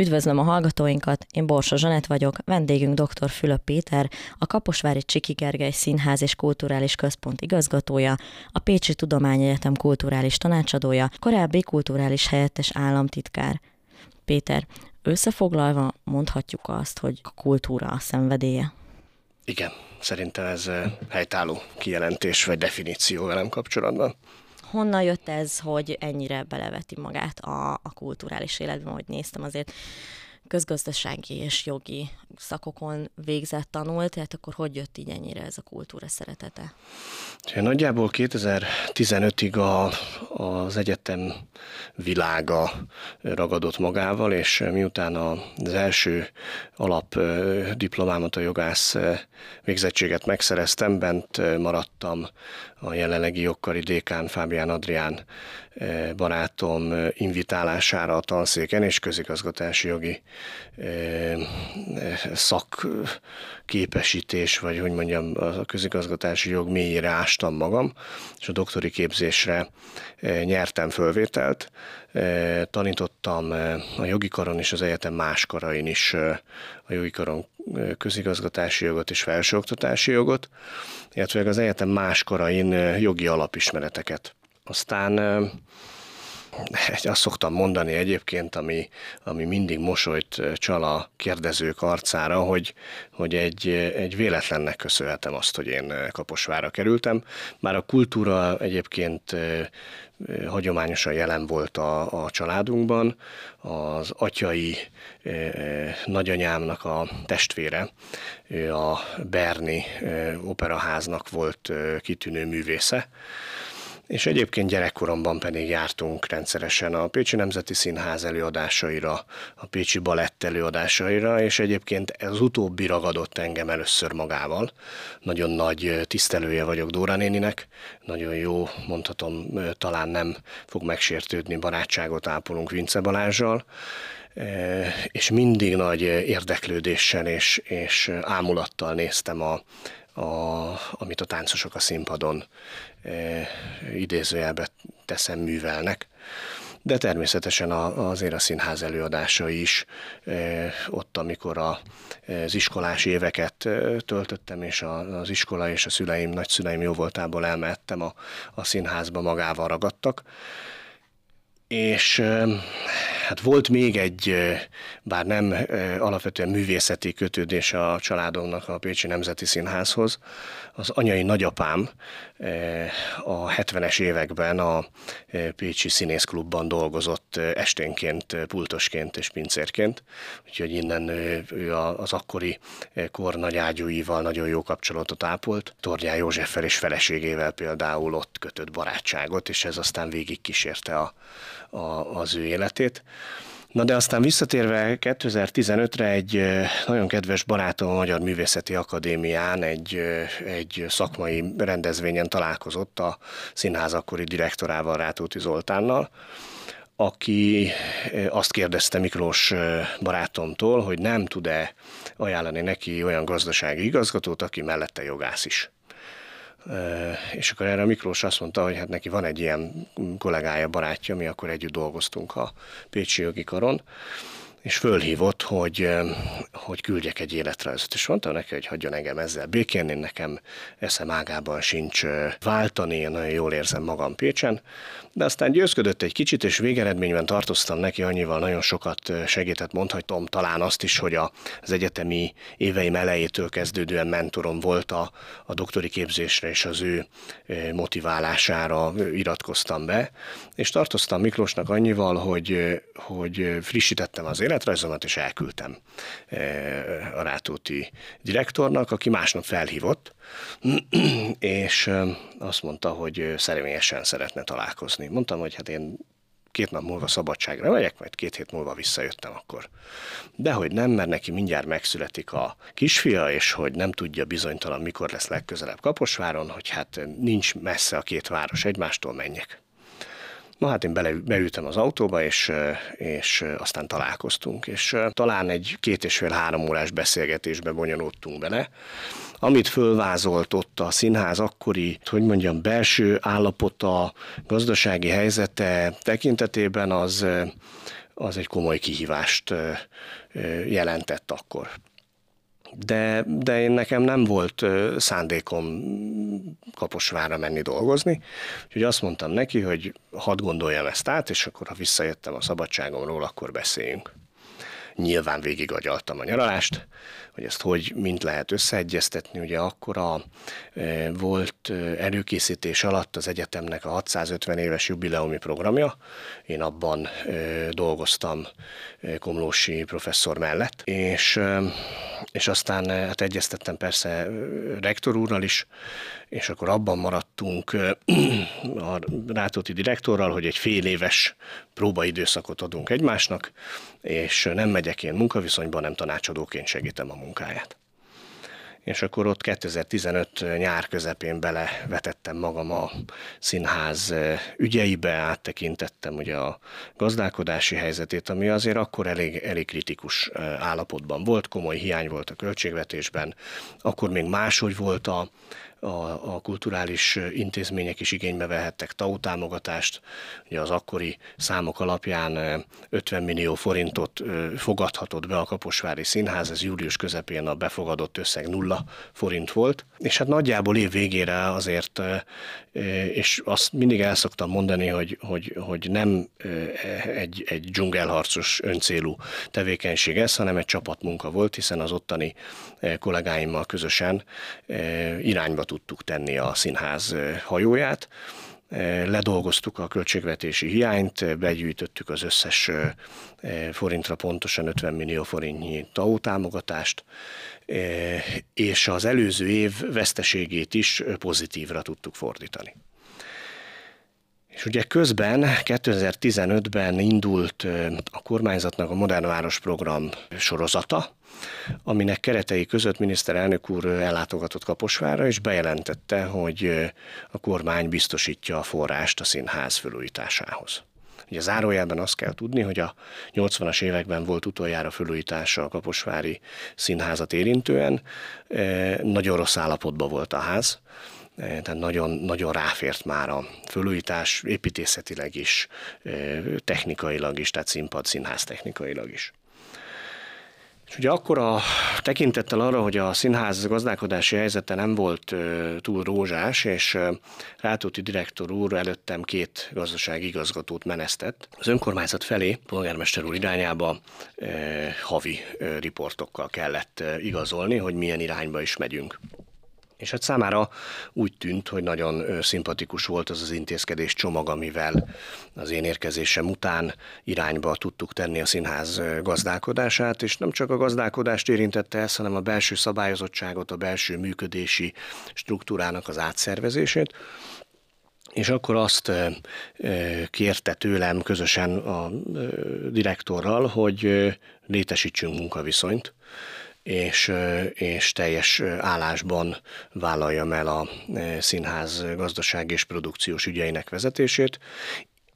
Üdvözlöm a hallgatóinkat, én Borsa Zsanett vagyok, vendégünk dr. Fülöp Péter, a Kaposvári Csiki Gergely Színház és Kulturális Központ igazgatója, a Pécsi Tudományegyetem kulturális tanácsadója, korábbi kulturális helyettes államtitkár. Péter, összefoglalva mondhatjuk azt, hogy a kultúra a szenvedélye. Igen, szerintem ez helytálló kijelentés vagy definíció velem kapcsolatban. Honnan jött ez, hogy ennyire beleveti magát a, a kulturális életben, hogy néztem azért közgazdasági és jogi szakokon végzett, tanult, tehát akkor hogy jött így ennyire ez a kultúra szeretete? Nagyjából 2015-ig a, az egyetem világa ragadott magával, és miután az első alap diplomámat, a jogász végzettséget megszereztem, bent maradtam a jelenlegi jogkari dékán Fábián Adrián barátom invitálására a tanszéken, és közigazgatási jogi szakképesítés, vagy hogy mondjam, a közigazgatási jog mélyére ástam magam, és a doktori képzésre nyertem fölvételt. Tanítottam a jogi karon és az egyetem más karain is a jogi karon közigazgatási jogot és felsőoktatási jogot, illetve az egyetem más karain jogi alapismereteket. Aztán azt szoktam mondani egyébként, ami, ami mindig mosolyt csal a kérdezők arcára, hogy, hogy egy, egy véletlennek köszönhetem azt, hogy én Kaposvára kerültem. Már a kultúra egyébként hagyományosan jelen volt a, a családunkban. Az atyai nagyanyámnak a testvére, ő a Berni operaháznak volt kitűnő művésze, és egyébként gyerekkoromban pedig jártunk rendszeresen a Pécsi Nemzeti Színház előadásaira, a Pécsi Balett előadásaira, és egyébként ez utóbbi ragadott engem először magával. Nagyon nagy tisztelője vagyok Dóra néninek, nagyon jó, mondhatom, talán nem fog megsértődni, barátságot ápolunk Vince Balázsjal, és mindig nagy érdeklődéssel és, és ámulattal néztem a, a, amit a táncosok a színpadon e, idézőjelbe teszem művelnek. De természetesen azért a színház előadása is, e, ott, amikor az iskolás éveket e, töltöttem, és az iskola és a szüleim, nagyszüleim jó voltából elmehettem a, a színházba, magával ragadtak. És Hát volt még egy, bár nem alapvetően művészeti kötődés a családomnak a Pécsi Nemzeti Színházhoz. Az anyai nagyapám a 70-es években a Pécsi Színészklubban dolgozott esténként, pultosként és pincérként, úgyhogy innen ő az akkori kor nagy ágyúival nagyon jó kapcsolatot ápolt. Torgyá Józseffel és feleségével például ott kötött barátságot, és ez aztán végig kísérte a, a, az ő életét. Na de aztán visszatérve 2015-re egy nagyon kedves barátom a Magyar Művészeti Akadémián egy, egy szakmai rendezvényen találkozott a színház akkori direktorával, Rátóti Zoltánnal, aki azt kérdezte Miklós barátomtól, hogy nem tud-e ajánlani neki olyan gazdasági igazgatót, aki mellette jogász is. És akkor erre Miklós azt mondta, hogy hát neki van egy ilyen kollégája, barátja, mi akkor együtt dolgoztunk a Pécsi jogi karon, és fölhívott, hogy, hogy küldjek egy életrajzot. És mondta neki, hogy hagyjon engem ezzel békén, én nekem eszem ágában sincs váltani, én nagyon jól érzem magam Pécsen. De aztán győzködött egy kicsit, és végeredményben tartoztam neki annyival nagyon sokat segített, mondhatom talán azt is, hogy az egyetemi éveim elejétől kezdődően mentorom volt a, a doktori képzésre, és az ő motiválására iratkoztam be, és tartoztam Miklósnak annyival, hogy, hogy frissítettem az életrajzomat, és elküldtem eh, a Rátóti direktornak, aki másnap felhívott, és eh, azt mondta, hogy személyesen szeretne találkozni. Mondtam, hogy hát én két nap múlva szabadságra megyek, majd két hét múlva visszajöttem akkor. De hogy nem, mert neki mindjárt megszületik a kisfia, és hogy nem tudja bizonytalan, mikor lesz legközelebb Kaposváron, hogy hát nincs messze a két város egymástól, menjek. Na hát én bele, beültem az autóba, és, és aztán találkoztunk, és talán egy két és fél három órás beszélgetésbe bonyolódtunk bele, amit fölvázolt ott a színház akkori, hogy mondjam, belső állapota, gazdasági helyzete tekintetében az az egy komoly kihívást jelentett akkor. De, de én nekem nem volt szándékom Kaposvára menni dolgozni, úgyhogy azt mondtam neki, hogy hadd gondoljam ezt át, és akkor ha visszajöttem a szabadságomról, akkor beszéljünk. Nyilván végigagyaltam a nyaralást, hogy ezt hogy, mint lehet összeegyeztetni. Ugye akkor a, e, volt e, előkészítés alatt az egyetemnek a 650 éves jubileumi programja. Én abban e, dolgoztam Komlósi professzor mellett, és, és aztán hát egyeztettem persze rektor úrral is, és akkor abban maradtunk a Rátóti direktorral, hogy egy fél éves próbaidőszakot adunk egymásnak, és nem megyek én munkaviszonyban, nem tanácsadóként segítem a munkáját. És akkor ott 2015 nyár közepén belevetettem magam a színház ügyeibe, áttekintettem ugye a gazdálkodási helyzetét, ami azért akkor elég, elég kritikus állapotban volt, komoly hiány volt a költségvetésben, akkor még máshogy volt a, a, a kulturális intézmények is igénybe vehettek TAU támogatást. Ugye az akkori számok alapján 50 millió forintot fogadhatott be a Kaposvári Színház, ez július közepén a befogadott összeg nulla forint volt, és hát nagyjából év végére azért, és azt mindig el szoktam mondani, hogy, hogy, hogy nem egy, egy dzsungelharcos öncélú tevékenység ez, hanem egy csapatmunka volt, hiszen az ottani kollégáimmal közösen irányba tudtuk tenni a színház hajóját. Ledolgoztuk a költségvetési hiányt, begyűjtöttük az összes forintra pontosan 50 millió forintnyi TAO támogatást, és az előző év veszteségét is pozitívra tudtuk fordítani. És ugye közben 2015-ben indult a kormányzatnak a Modern Város program sorozata, aminek keretei között miniszterelnök úr ellátogatott Kaposvára, és bejelentette, hogy a kormány biztosítja a forrást a színház felújításához. Ugye zárójelben azt kell tudni, hogy a 80-as években volt utoljára felújítása a Kaposvári színházat érintően, nagyon rossz állapotban volt a ház, tehát nagyon, nagyon ráfért már a fölújítás építészetileg is, technikailag is, tehát színpad, színház technikailag is. És ugye akkor a tekintettel arra, hogy a színház gazdálkodási helyzete nem volt túl rózsás, és Rátóti direktor úr előttem két gazdasági igazgatót menesztett, az önkormányzat felé, polgármester úr irányába havi riportokkal kellett igazolni, hogy milyen irányba is megyünk. És hát számára úgy tűnt, hogy nagyon szimpatikus volt az az intézkedés csomag, amivel az én érkezésem után irányba tudtuk tenni a színház gazdálkodását, és nem csak a gazdálkodást érintette ez, hanem a belső szabályozottságot, a belső működési struktúrának az átszervezését. És akkor azt kérte tőlem közösen a direktorral, hogy létesítsünk munkaviszonyt, és, és teljes állásban vállaljam el a színház gazdaság és produkciós ügyeinek vezetését,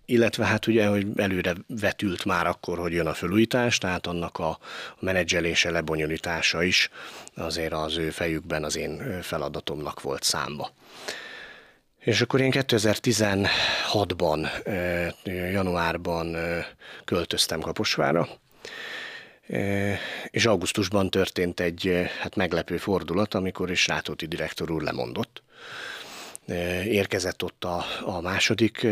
illetve hát ugye, hogy előre vetült már akkor, hogy jön a felújítás, tehát annak a menedzselése, lebonyolítása is azért az ő fejükben az én feladatomnak volt számba. És akkor én 2016-ban, januárban költöztem Kaposvára, és augusztusban történt egy hát meglepő fordulat, amikor is Rátóti direktor úr lemondott. Érkezett ott a, a második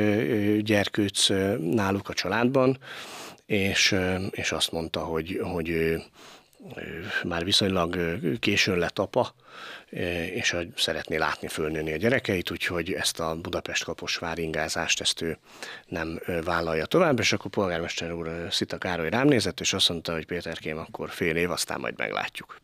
gyerkőc náluk a családban, és, és azt mondta, hogy, hogy ő már viszonylag későn lett apa, és szeretné látni fölnőni a gyerekeit, úgyhogy ezt a Budapest-Kaposvár ingázást ezt ő nem vállalja tovább, és akkor polgármester úr Szita Károly rám nézett, és azt mondta, hogy Péterkém, akkor fél év, aztán majd meglátjuk.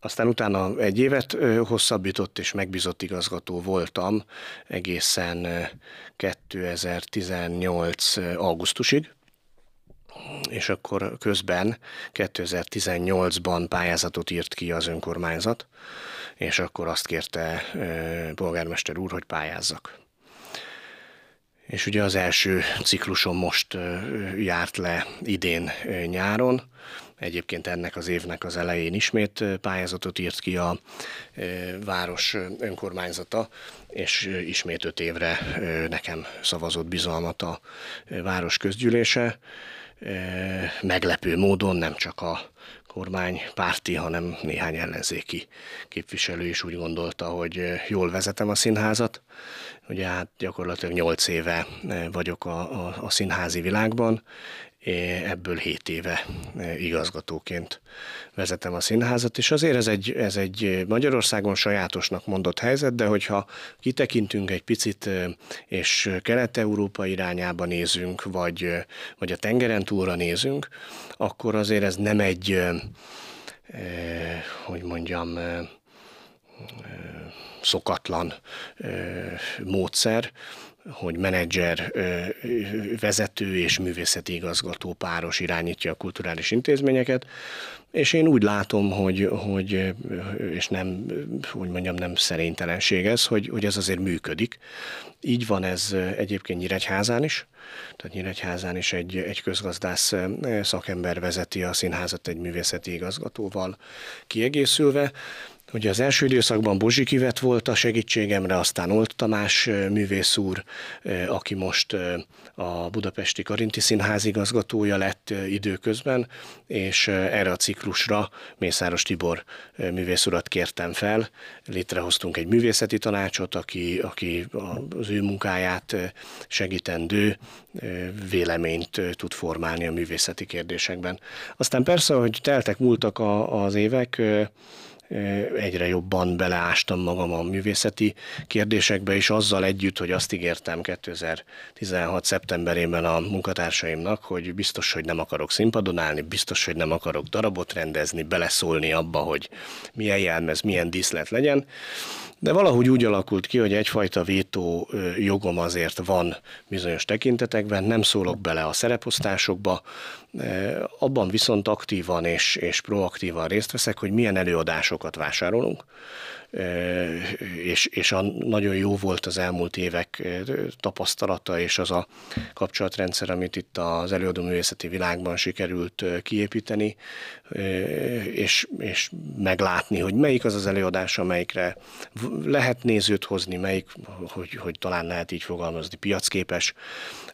Aztán utána egy évet hosszabbított és megbízott igazgató voltam egészen 2018. augusztusig, és akkor közben 2018-ban pályázatot írt ki az önkormányzat, és akkor azt kérte polgármester úr, hogy pályázzak. És ugye az első ciklusom most járt le idén nyáron, egyébként ennek az évnek az elején ismét pályázatot írt ki a város önkormányzata, és ismét öt évre nekem szavazott bizalmat a város közgyűlése. Meglepő módon nem csak a kormány párti, hanem néhány ellenzéki képviselő is úgy gondolta, hogy jól vezetem a színházat. Ugye hát gyakorlatilag nyolc éve vagyok a, a, a színházi világban, ebből 7 éve igazgatóként vezetem a színházat, és azért ez egy, ez egy Magyarországon sajátosnak mondott helyzet, de hogyha kitekintünk egy picit, és Kelet-Európa irányába nézünk, vagy, vagy a tengeren túlra nézünk, akkor azért ez nem egy, hogy mondjam, szokatlan módszer, hogy menedzser, vezető és művészeti igazgató páros irányítja a kulturális intézményeket, és én úgy látom, hogy, hogy és nem, hogy mondjam, nem szerénytelenség ez, hogy, hogy ez azért működik. Így van ez egyébként Nyíregyházán is, tehát Nyíregyházán is egy, egy közgazdász szakember vezeti a színházat egy művészeti igazgatóval kiegészülve, Ugye az első időszakban Bozsi Kivet volt a segítségemre, aztán Olt Tamás művész úr, aki most a Budapesti Karinti Színház igazgatója lett időközben, és erre a ciklusra Mészáros Tibor művész urat kértem fel. Létrehoztunk egy művészeti tanácsot, aki, aki az ő munkáját segítendő véleményt tud formálni a művészeti kérdésekben. Aztán persze, hogy teltek, múltak a, az évek, egyre jobban beleástam magam a művészeti kérdésekbe, és azzal együtt, hogy azt ígértem 2016. szeptemberében a munkatársaimnak, hogy biztos, hogy nem akarok színpadon állni, biztos, hogy nem akarok darabot rendezni, beleszólni abba, hogy milyen jelmez, milyen díszlet legyen, de valahogy úgy alakult ki, hogy egyfajta vétó jogom azért van bizonyos tekintetekben, nem szólok bele a szereposztásokba, abban viszont aktívan és, és proaktívan részt veszek, hogy milyen előadásokat vásárolunk, és, és a, nagyon jó volt az elmúlt évek tapasztalata, és az a kapcsolatrendszer, amit itt az előadó művészeti világban sikerült kiépíteni, és, és meglátni, hogy melyik az az előadás, amelyikre lehet nézőt hozni, melyik, hogy, hogy talán lehet így fogalmazni, piacképes,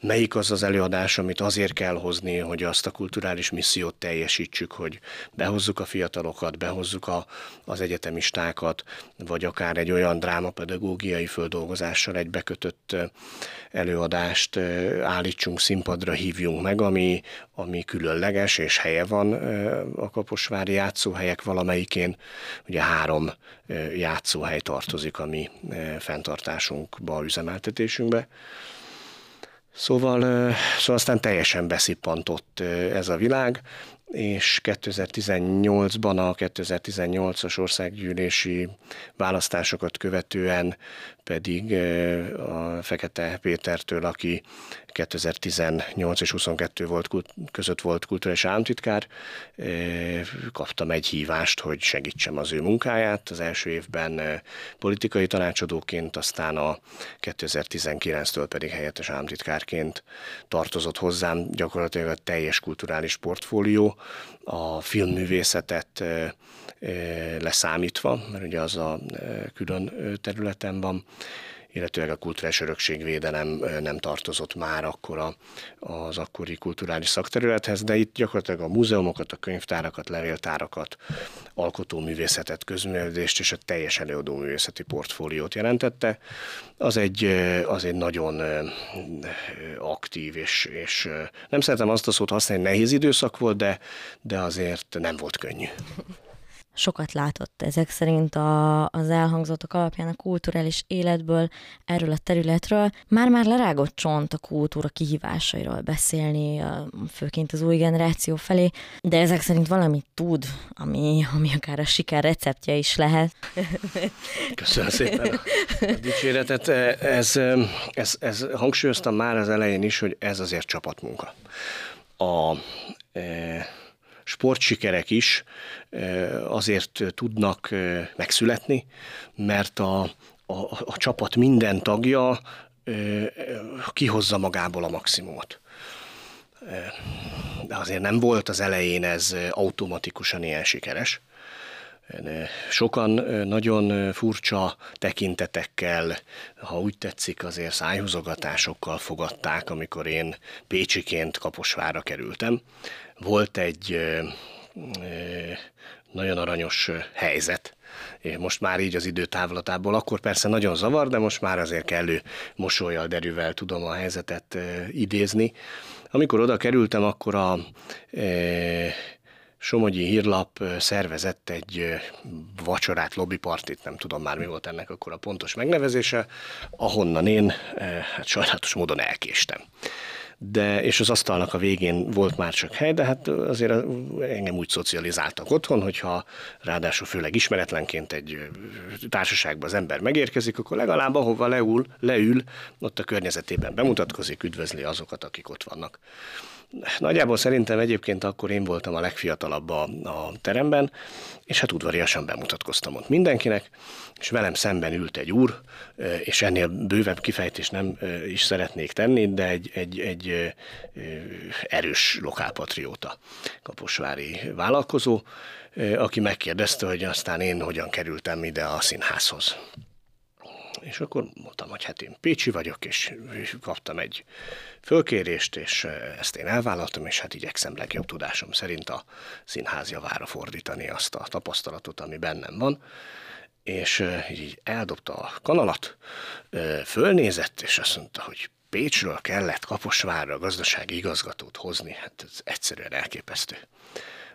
melyik az az előadás, amit azért kell hozni, hogy azt a kulturális missziót teljesítsük, hogy behozzuk a fiatalokat, behozzuk a, az egyetemistákat, vagy akár egy olyan drámapedagógiai földolgozással egy bekötött előadást állítsunk színpadra, hívjunk meg, ami, ami különleges, és helye van a Kaposvári játszóhelyek valamelyikén. Ugye három játszóhely tartozik a mi fenntartásunkba, üzemeltetésünkbe. Szóval, szóval aztán teljesen beszippantott ez a világ, és 2018-ban a 2018-as országgyűlési választásokat követően pedig a Fekete Pétertől, aki 2018 és 22 volt, között volt kulturális államtitkár, kaptam egy hívást, hogy segítsem az ő munkáját. Az első évben politikai tanácsadóként, aztán a 2019-től pedig helyettes államtitkárként tartozott hozzám gyakorlatilag a teljes kulturális portfólió, a filmművészetet leszámítva, mert ugye az a külön területen van, illetőleg a kulturális örökségvédelem nem tartozott már akkor az akkori kulturális szakterülethez, de itt gyakorlatilag a múzeumokat, a könyvtárakat, levéltárakat, alkotóművészetet, közművelődést és a teljes előadóművészeti portfóliót jelentette. Az egy, az egy nagyon aktív, és, és nem szeretem azt a szót használni, nehéz időszak volt, de, de azért nem volt könnyű sokat látott ezek szerint a, az elhangzottak alapján a kulturális életből, erről a területről. Már-már lerágott csont a kultúra kihívásairól beszélni, főként az új generáció felé, de ezek szerint valamit tud, ami, ami akár a siker receptje is lehet. Köszönöm szépen a dicséretet. Ez, ez, ez hangsúlyoztam már az elején is, hogy ez azért csapatmunka. A, e, sportsikerek is azért tudnak megszületni, mert a, a, a csapat minden tagja kihozza magából a maximumot. de azért nem volt az elején ez automatikusan ilyen sikeres. Sokan nagyon furcsa tekintetekkel, ha úgy tetszik, azért szájhúzogatásokkal fogadták, amikor én Pécsiként Kaposvára kerültem. Volt egy nagyon aranyos helyzet, most már így az időtávlatából. Akkor persze nagyon zavar, de most már azért kellő mosolyjal, derűvel tudom a helyzetet idézni. Amikor oda kerültem, akkor a Somogyi hírlap szervezett egy vacsorát, lobbypartit, nem tudom már mi volt ennek akkor a pontos megnevezése, ahonnan én hát sajnálatos módon elkéstem de, és az asztalnak a végén volt már csak hely, de hát azért engem úgy szocializáltak otthon, hogyha ráadásul főleg ismeretlenként egy társaságban az ember megérkezik, akkor legalább ahova leül, leül, ott a környezetében bemutatkozik, üdvözli azokat, akik ott vannak. Nagyjából szerintem egyébként akkor én voltam a legfiatalabb a, a teremben, és hát udvariasan bemutatkoztam ott mindenkinek, és velem szemben ült egy úr, és ennél bővebb kifejtést nem is szeretnék tenni, de egy, egy, egy erős lokálpatrióta kaposvári vállalkozó, aki megkérdezte, hogy aztán én hogyan kerültem ide a színházhoz. És akkor mondtam, hogy hát én Pécsi vagyok, és kaptam egy fölkérést, és ezt én elvállaltam, és hát igyekszem legjobb tudásom szerint a színház javára fordítani azt a tapasztalatot, ami bennem van. És így eldobta a kanalat, fölnézett, és azt mondta, hogy Pécsről kellett Kaposvárra gazdasági igazgatót hozni, hát ez egyszerűen elképesztő.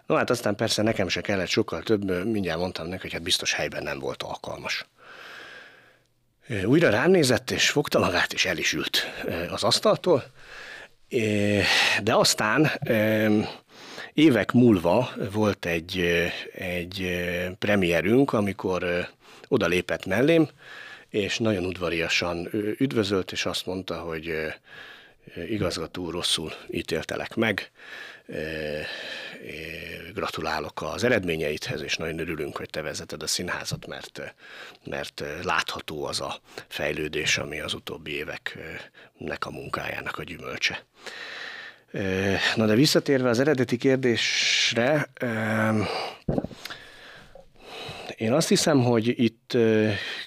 No hát aztán persze nekem se kellett sokkal több, mindjárt mondtam neki, hogy hát biztos helyben nem volt alkalmas. Újra rám nézett, és fogta magát, és el is ült az asztaltól. De aztán évek múlva volt egy, egy premierünk, amikor odalépett mellém, és nagyon udvariasan üdvözölt, és azt mondta, hogy igazgató rosszul ítéltelek meg, gratulálok az eredményeidhez, és nagyon örülünk, hogy te vezeted a színházat, mert, mert látható az a fejlődés, ami az utóbbi éveknek a munkájának a gyümölcse. Na de visszatérve az eredeti kérdésre, én azt hiszem, hogy itt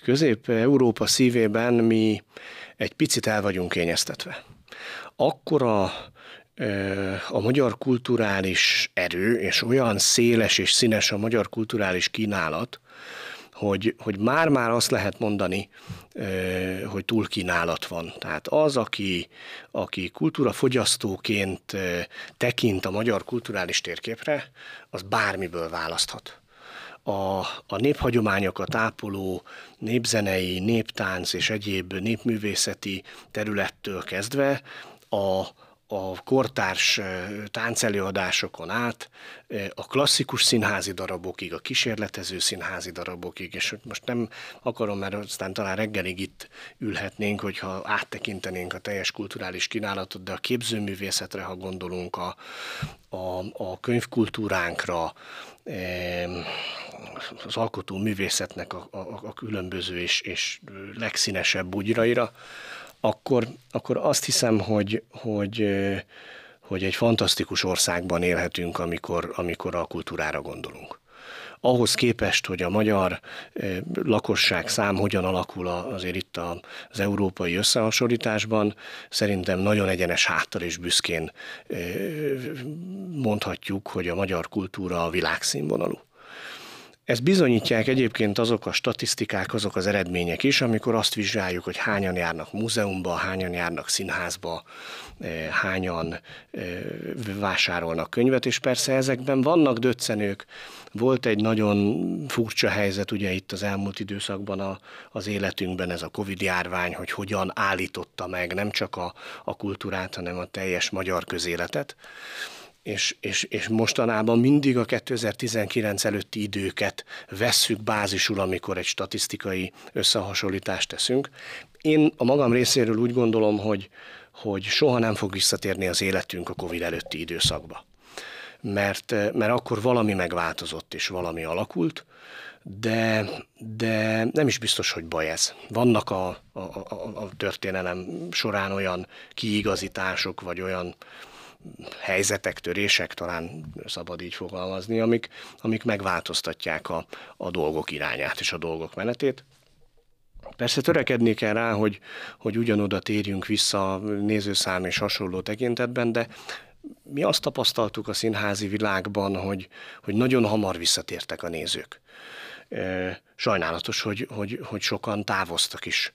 Közép-Európa szívében mi egy picit el vagyunk kényeztetve. Akkora a magyar kulturális erő, és olyan széles és színes a magyar kulturális kínálat, hogy, hogy már-már azt lehet mondani, hogy túlkínálat van. Tehát az, aki, aki kultúrafogyasztóként tekint a magyar kulturális térképre, az bármiből választhat. A, a néphagyományokat ápoló népzenei, néptánc és egyéb népművészeti területtől kezdve a, a kortárs táncelőadásokon át, a klasszikus színházi darabokig, a kísérletező színházi darabokig, és most nem akarom, mert aztán talán reggelig itt ülhetnénk, hogyha áttekintenénk a teljes kulturális kínálatot, de a képzőművészetre, ha gondolunk, a, a, a könyvkultúránkra, az alkotó művészetnek a, a, a különböző és, és legszínesebb bugyraira, akkor, akkor azt hiszem, hogy, hogy, hogy egy fantasztikus országban élhetünk, amikor, amikor a kultúrára gondolunk. Ahhoz képest, hogy a magyar lakosság szám hogyan alakul azért itt az európai összehasonlításban, szerintem nagyon egyenes háttal és büszkén mondhatjuk, hogy a magyar kultúra a világszínvonalú. Ezt bizonyítják egyébként azok a statisztikák, azok az eredmények is, amikor azt vizsgáljuk, hogy hányan járnak múzeumba, hányan járnak színházba, eh, hányan eh, vásárolnak könyvet, és persze ezekben vannak döccenők. Volt egy nagyon furcsa helyzet ugye itt az elmúlt időszakban a, az életünkben, ez a Covid járvány, hogy hogyan állította meg nem csak a, a kultúrát, hanem a teljes magyar közéletet és, és, és mostanában mindig a 2019 előtti időket vesszük bázisul, amikor egy statisztikai összehasonlítást teszünk. Én a magam részéről úgy gondolom, hogy, hogy soha nem fog visszatérni az életünk a Covid előtti időszakba. Mert, mert akkor valami megváltozott és valami alakult, de, de nem is biztos, hogy baj ez. Vannak a, a, a, a történelem során olyan kiigazítások, vagy olyan helyzetek, törések, talán szabad így fogalmazni, amik, amik megváltoztatják a, a dolgok irányát és a dolgok menetét. Persze törekedni kell rá, hogy, hogy ugyanoda térjünk vissza nézőszám és hasonló tekintetben, de mi azt tapasztaltuk a színházi világban, hogy, hogy nagyon hamar visszatértek a nézők. Sajnálatos, hogy, hogy, hogy sokan távoztak is.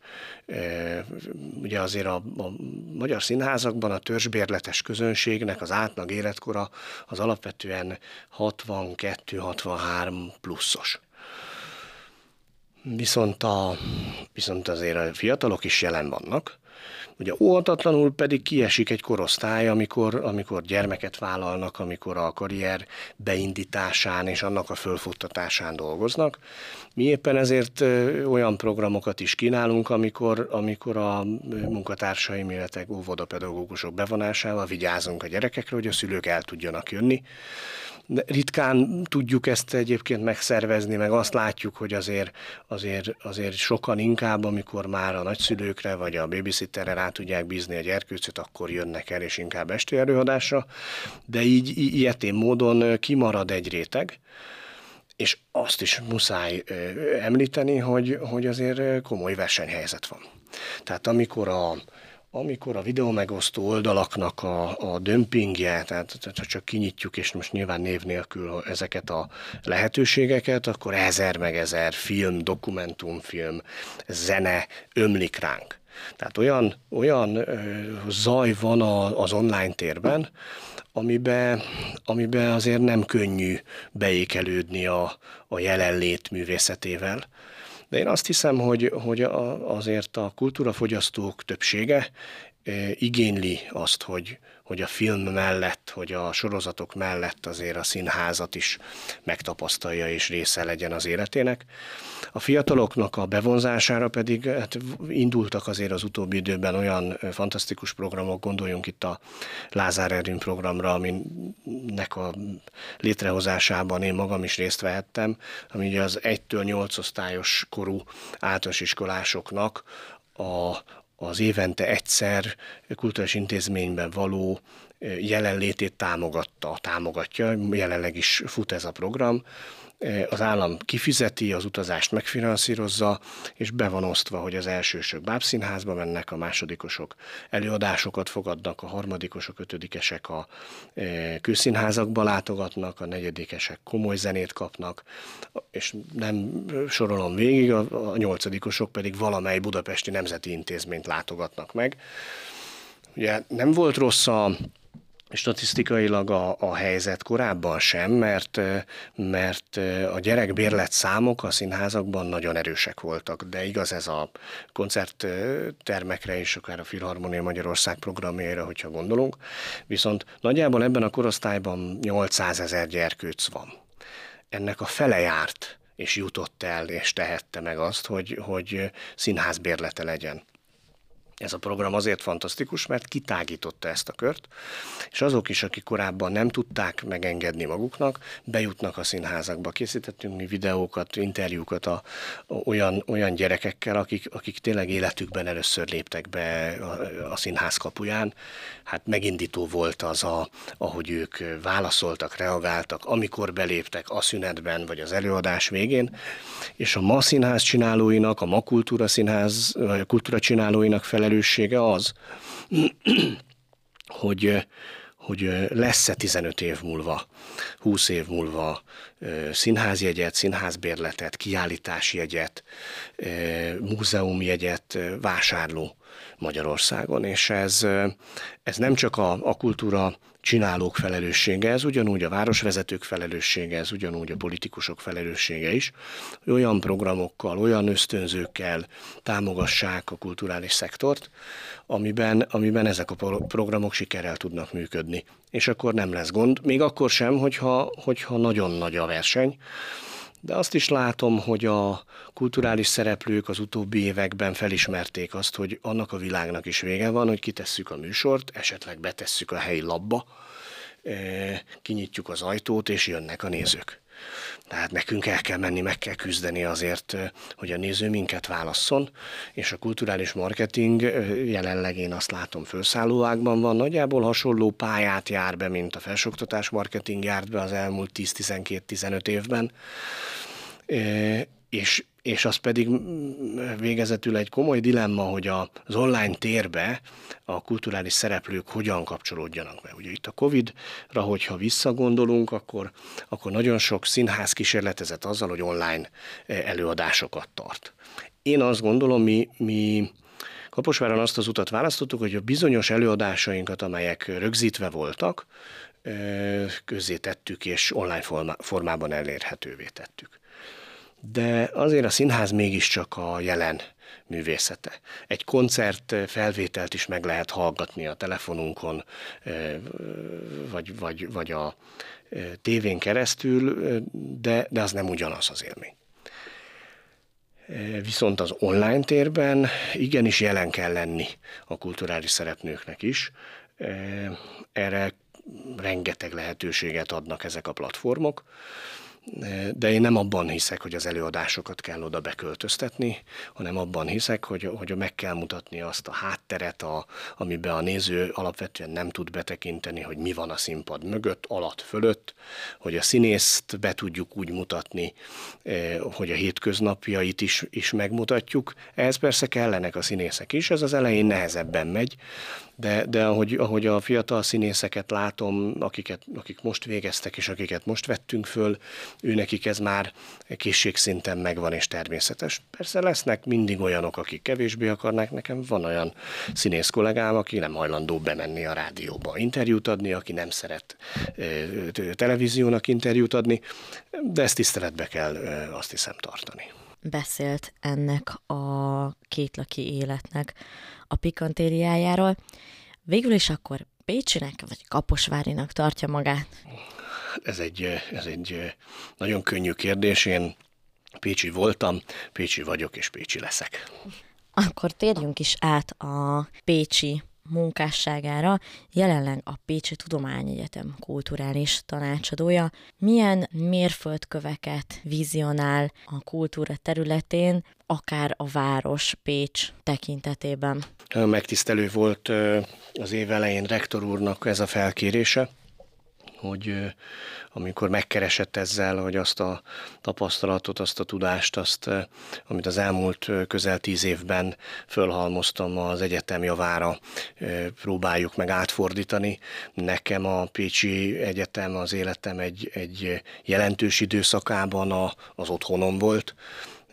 Ugye azért a, a magyar színházakban a törzsbérletes közönségnek az átlag életkora az alapvetően 62-63 pluszos. Viszont, a, viszont azért a fiatalok is jelen vannak, Ugye óhatatlanul pedig kiesik egy korosztály, amikor, amikor gyermeket vállalnak, amikor a karrier beindításán és annak a fölfuttatásán dolgoznak. Mi éppen ezért olyan programokat is kínálunk, amikor, amikor a munkatársaim, illetve óvodapedagógusok bevonásával vigyázunk a gyerekekre, hogy a szülők el tudjanak jönni ritkán tudjuk ezt egyébként megszervezni, meg azt látjuk, hogy azért, azért, azért sokan inkább, amikor már a nagyszülőkre vagy a babysitterre rá tudják bízni a gyerkőcöt, akkor jönnek el, és inkább esti előadásra, de így ilyetén módon kimarad egy réteg, és azt is muszáj említeni, hogy, hogy azért komoly versenyhelyzet van. Tehát amikor a, amikor a videó megosztó oldalaknak a, a dömpingje, tehát, ha csak kinyitjuk, és most nyilván név nélkül ezeket a lehetőségeket, akkor ezer meg ezer film, dokumentumfilm, zene ömlik ránk. Tehát olyan, olyan zaj van a, az online térben, amiben, amiben azért nem könnyű beékelődni a, a jelenlét művészetével. De én azt hiszem, hogy, hogy azért a kultúrafogyasztók többsége igényli azt, hogy, hogy a film mellett, hogy a sorozatok mellett azért a színházat is megtapasztalja és része legyen az életének. A fiataloknak a bevonzására pedig hát indultak azért az utóbbi időben olyan fantasztikus programok, gondoljunk itt a Lázár Erőn programra, aminek a létrehozásában én magam is részt vehettem, ami ugye az 1-től 8 osztályos korú általános iskolásoknak a, az évente egyszer kulturális intézményben való jelenlétét támogatta, támogatja, jelenleg is fut ez a program, az állam kifizeti, az utazást megfinanszírozza, és be van osztva, hogy az elsősök bábszínházba mennek, a másodikosok előadásokat fogadnak, a harmadikosok, ötödikesek a külszínházakba látogatnak, a negyedikesek komoly zenét kapnak, és nem sorolom végig, a nyolcadikosok pedig valamely budapesti nemzeti intézményt látogatnak meg. Ugye nem volt rossz a statisztikailag a, a helyzet korábban sem, mert, mert a gyerekbérlet számok a színházakban nagyon erősek voltak, de igaz ez a koncerttermekre és akár a Filharmonia Magyarország programjaira, hogyha gondolunk. Viszont nagyjából ebben a korosztályban 800 ezer gyerkőc van. Ennek a fele járt és jutott el, és tehette meg azt, hogy, hogy színházbérlete legyen. Ez a program azért fantasztikus, mert kitágította ezt a kört, és azok is, akik korábban nem tudták megengedni maguknak, bejutnak a színházakba. Készítettünk mi videókat, interjúkat a, a, olyan, olyan gyerekekkel, akik, akik tényleg életükben először léptek be a, a színház kapuján. Hát megindító volt az, a, ahogy ők válaszoltak, reagáltak, amikor beléptek a szünetben, vagy az előadás végén, és a ma színház csinálóinak, a ma kultúra színház, vagy a kultúra csinálóinak felelős felelőssége az, hogy, hogy lesz-e 15 év múlva, 20 év múlva színházjegyet, színházbérletet, kiállításjegyet, múzeumjegyet vásárló Magyarországon, és ez, ez nem csak a, a kultúra csinálók felelőssége, ez ugyanúgy a városvezetők felelőssége, ez ugyanúgy a politikusok felelőssége is, hogy olyan programokkal, olyan ösztönzőkkel támogassák a kulturális szektort, amiben, amiben ezek a programok sikerrel tudnak működni. És akkor nem lesz gond, még akkor sem, hogyha, hogyha nagyon nagy a verseny, de azt is látom, hogy a kulturális szereplők az utóbbi években felismerték azt, hogy annak a világnak is vége van, hogy kitesszük a műsort, esetleg betesszük a helyi labba, kinyitjuk az ajtót, és jönnek a nézők. Tehát nekünk el kell menni, meg kell küzdeni azért, hogy a néző minket válasszon, és a kulturális marketing jelenleg én azt látom főszállóágban van, nagyjából hasonló pályát jár be, mint a felsőoktatás marketing járt be az elmúlt 10-12-15 évben, és és az pedig végezetül egy komoly dilemma, hogy az online térbe a kulturális szereplők hogyan kapcsolódjanak be. Ugye itt a Covid-ra, hogyha visszagondolunk, akkor, akkor nagyon sok színház kísérletezett azzal, hogy online eh, előadásokat tart. Én azt gondolom, mi, mi Kaposváron azt az utat választottuk, hogy a bizonyos előadásainkat, amelyek rögzítve voltak, eh, közzé tettük és online formában elérhetővé tettük de azért a színház mégiscsak a jelen művészete. Egy koncert felvételt is meg lehet hallgatni a telefonunkon, vagy, vagy, vagy a tévén keresztül, de, de az nem ugyanaz az élmény. Viszont az online térben igenis jelen kell lenni a kulturális szereplőknek is. Erre rengeteg lehetőséget adnak ezek a platformok de én nem abban hiszek, hogy az előadásokat kell oda beköltöztetni, hanem abban hiszek, hogy, hogy meg kell mutatni azt a hátteret, a, amiben a néző alapvetően nem tud betekinteni, hogy mi van a színpad mögött, alatt, fölött, hogy a színészt be tudjuk úgy mutatni, eh, hogy a hétköznapjait is, is megmutatjuk. Ehhez persze kellenek a színészek is, ez az elején nehezebben megy, de, de ahogy, ahogy a fiatal színészeket látom, akiket, akik most végeztek és akiket most vettünk föl, ő nekik ez már készségszinten megvan és természetes. Persze lesznek mindig olyanok, akik kevésbé akarnak. Nekem van olyan színész kollégám, aki nem hajlandó bemenni a rádióba interjút adni, aki nem szeret televíziónak interjút adni, de ezt tiszteletbe kell azt hiszem tartani beszélt ennek a kétlaki életnek a pikantériájáról. Végül is akkor Pécsinek vagy Kaposvárinak tartja magát? Ez egy, ez egy nagyon könnyű kérdés. Én Pécsi voltam, Pécsi vagyok és Pécsi leszek. Akkor térjünk is át a Pécsi munkásságára, jelenleg a Pécsi Tudományegyetem kulturális tanácsadója. Milyen mérföldköveket vizionál a kultúra területén, akár a város Pécs tekintetében? Megtisztelő volt az év elején rektor úrnak ez a felkérése, hogy amikor megkeresett ezzel, hogy azt a tapasztalatot, azt a tudást, azt, amit az elmúlt közel tíz évben fölhalmoztam az egyetem javára, próbáljuk meg átfordítani. Nekem a Pécsi Egyetem az életem egy, egy jelentős időszakában a, az otthonom volt,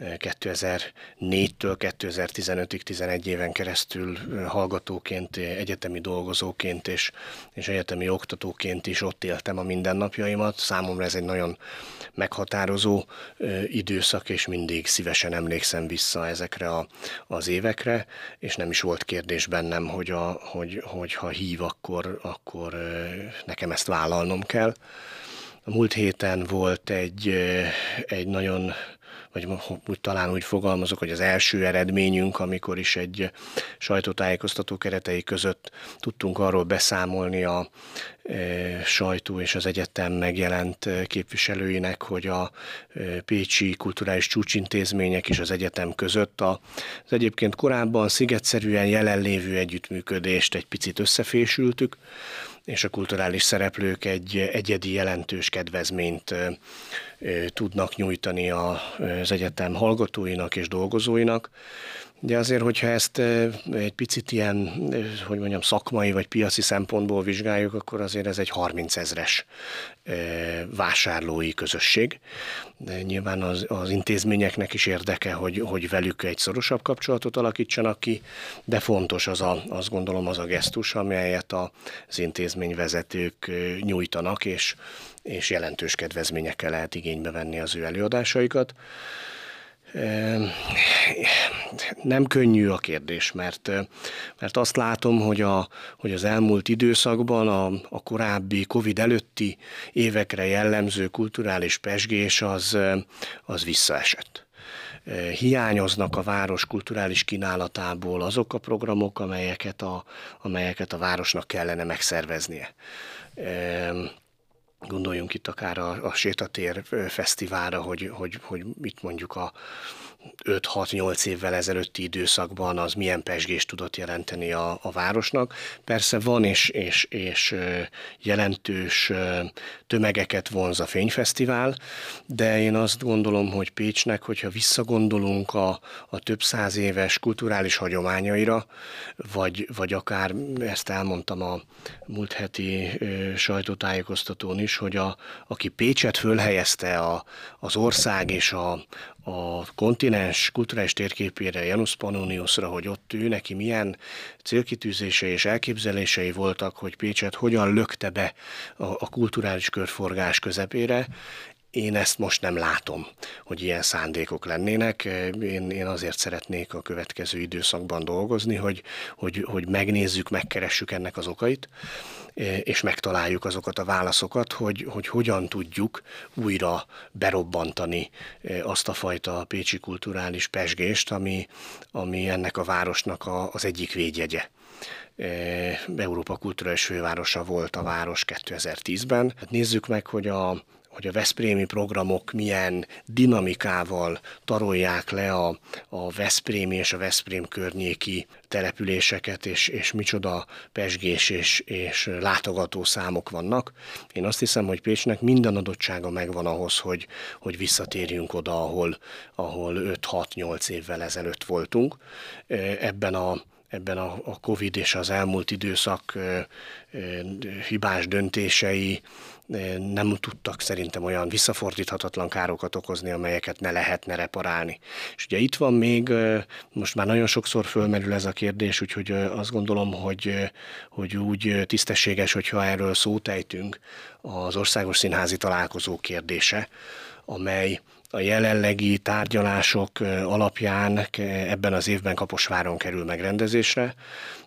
2004-től 2015-ig 11 éven keresztül hallgatóként, egyetemi dolgozóként és, és egyetemi oktatóként is ott éltem a mindennapjaimat. Számomra ez egy nagyon meghatározó időszak, és mindig szívesen emlékszem vissza ezekre a, az évekre, és nem is volt kérdés bennem, hogy, a, hogy, hogy ha hív, akkor, akkor nekem ezt vállalnom kell. A múlt héten volt egy, egy nagyon vagy úgy talán úgy fogalmazok, hogy az első eredményünk, amikor is egy sajtótájékoztató keretei között tudtunk arról beszámolni a e, sajtó és az egyetem megjelent képviselőinek, hogy a e, Pécsi kulturális csúcsintézmények és az egyetem között az egyébként korábban szigetszerűen jelenlévő együttműködést egy picit összefésültük, és a kulturális szereplők egy egyedi jelentős kedvezményt tudnak nyújtani az egyetem hallgatóinak és dolgozóinak. De azért, hogyha ezt egy picit ilyen, hogy mondjam, szakmai vagy piaci szempontból vizsgáljuk, akkor azért ez egy 30 ezres vásárlói közösség. De nyilván az, az intézményeknek is érdeke, hogy, hogy velük egy szorosabb kapcsolatot alakítsanak ki, de fontos az a, azt gondolom az a gesztus, amelyet az intézményvezetők nyújtanak, és, és jelentős kedvezményekkel lehet igénybe venni az ő előadásaikat. Nem könnyű a kérdés, mert, mert azt látom, hogy, a, hogy az elmúlt időszakban a, a korábbi Covid előtti évekre jellemző kulturális pesgés az, az visszaesett hiányoznak a város kulturális kínálatából azok a programok, amelyeket a, amelyeket a városnak kellene megszerveznie. Gondoljunk itt akár a, a Sétatér fesztiválra, hogy, hogy, hogy mit mondjuk a 5-6-8 évvel ezelőtti időszakban az milyen pesgést tudott jelenteni a, a városnak. Persze van és, és, és jelentős tömegeket vonz a fényfesztivál, de én azt gondolom, hogy Pécsnek, hogyha visszagondolunk a, a több száz éves kulturális hagyományaira, vagy, vagy akár ezt elmondtam a múlt heti sajtótájékoztatón is, hogy a, aki Pécset fölhelyezte a, az ország és a, a kontinens kulturális térképére, Janus Pannoniusra, hogy ott ő neki milyen célkitűzései és elképzelései voltak, hogy Pécset hogyan lökte be a, a kulturális körforgás közepére, én ezt most nem látom, hogy ilyen szándékok lennének. Én, én azért szeretnék a következő időszakban dolgozni, hogy, hogy, hogy megnézzük, megkeressük ennek az okait, és megtaláljuk azokat a válaszokat, hogy, hogy hogyan tudjuk újra berobbantani azt a fajta pécsi kulturális pesgést, ami, ami ennek a városnak a, az egyik védjegye. Európa kulturális fővárosa volt a város 2010-ben. Hát nézzük meg, hogy a, hogy a Veszprémi programok milyen dinamikával tarolják le a, a Veszprémi és a Veszprém környéki településeket, és, és micsoda pesgés és, és látogató számok vannak. Én azt hiszem, hogy Pécsnek minden adottsága megvan ahhoz, hogy, hogy visszatérjünk oda, ahol, ahol 5-6-8 évvel ezelőtt voltunk. Ebben a ebben a, a Covid és az elmúlt időszak hibás döntései nem tudtak szerintem olyan visszafordíthatatlan károkat okozni, amelyeket ne lehetne reparálni. És ugye itt van még, most már nagyon sokszor fölmerül ez a kérdés, úgyhogy azt gondolom, hogy, hogy úgy tisztességes, hogyha erről szót ejtünk, az országos színházi találkozó kérdése, amely a jelenlegi tárgyalások alapján ebben az évben Kaposváron kerül megrendezésre.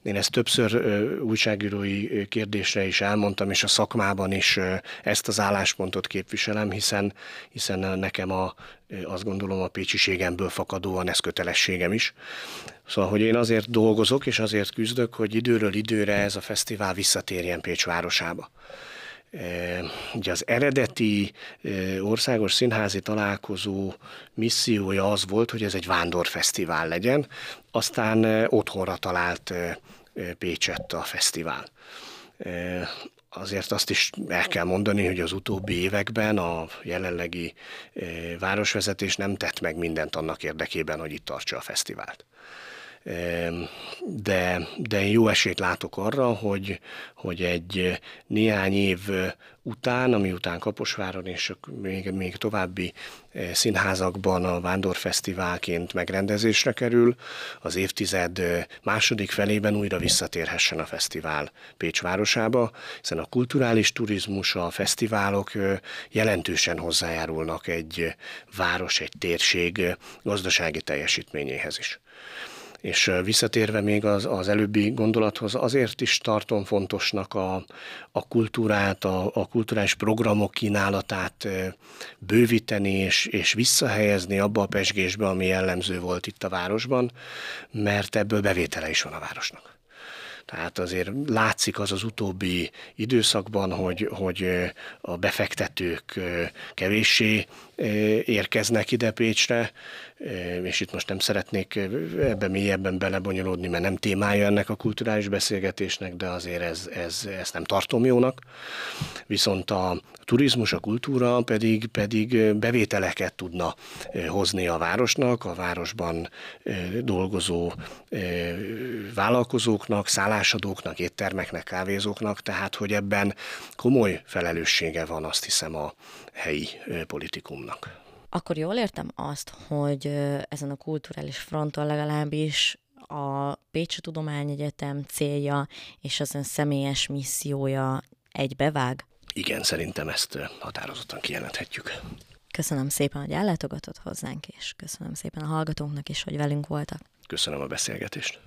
Én ezt többször újságírói kérdésre is elmondtam, és a szakmában is ezt az álláspontot képviselem, hiszen, hiszen nekem a, azt gondolom a pécsiségemből fakadóan ez kötelességem is. Szóval, hogy én azért dolgozok, és azért küzdök, hogy időről időre ez a fesztivál visszatérjen Pécs városába. Ugye az eredeti országos színházi találkozó missziója az volt, hogy ez egy vándorfesztivál legyen, aztán otthonra talált Pécsett a fesztivál. Azért azt is el kell mondani, hogy az utóbbi években a jelenlegi városvezetés nem tett meg mindent annak érdekében, hogy itt tartsa a fesztivált de, de jó esélyt látok arra, hogy, hogy egy néhány év után, ami után Kaposváron és még, még további eh, színházakban a Vándorfesztiválként megrendezésre kerül, az évtized eh, második felében újra visszatérhessen a fesztivál Pécs városába, hiszen a kulturális turizmus, a fesztiválok eh, jelentősen hozzájárulnak egy város, egy térség gazdasági teljesítményéhez is. És visszatérve még az, az előbbi gondolathoz, azért is tartom fontosnak a, a kultúrát, a, a kulturális programok kínálatát bővíteni és, és visszahelyezni abba a pesgésbe, ami jellemző volt itt a városban, mert ebből bevétele is van a városnak. Tehát azért látszik az az utóbbi időszakban, hogy, hogy a befektetők kevéssé érkeznek ide Pécsre, és itt most nem szeretnék ebbe mélyebben belebonyolódni, mert nem témája ennek a kulturális beszélgetésnek, de azért ez, ez, ezt nem tartom jónak. Viszont a turizmus, a kultúra pedig, pedig bevételeket tudna hozni a városnak, a városban dolgozó vállalkozóknak, szállásadóknak, éttermeknek, kávézóknak, tehát hogy ebben komoly felelőssége van azt hiszem a helyi politikumnak. Akkor jól értem azt, hogy ezen a kulturális fronton legalábbis a Pécsi Tudományegyetem célja és az ön személyes missziója egybevág? Igen, szerintem ezt határozottan kijelenthetjük. Köszönöm szépen, hogy ellátogatott hozzánk, és köszönöm szépen a hallgatóknak is, hogy velünk voltak. Köszönöm a beszélgetést.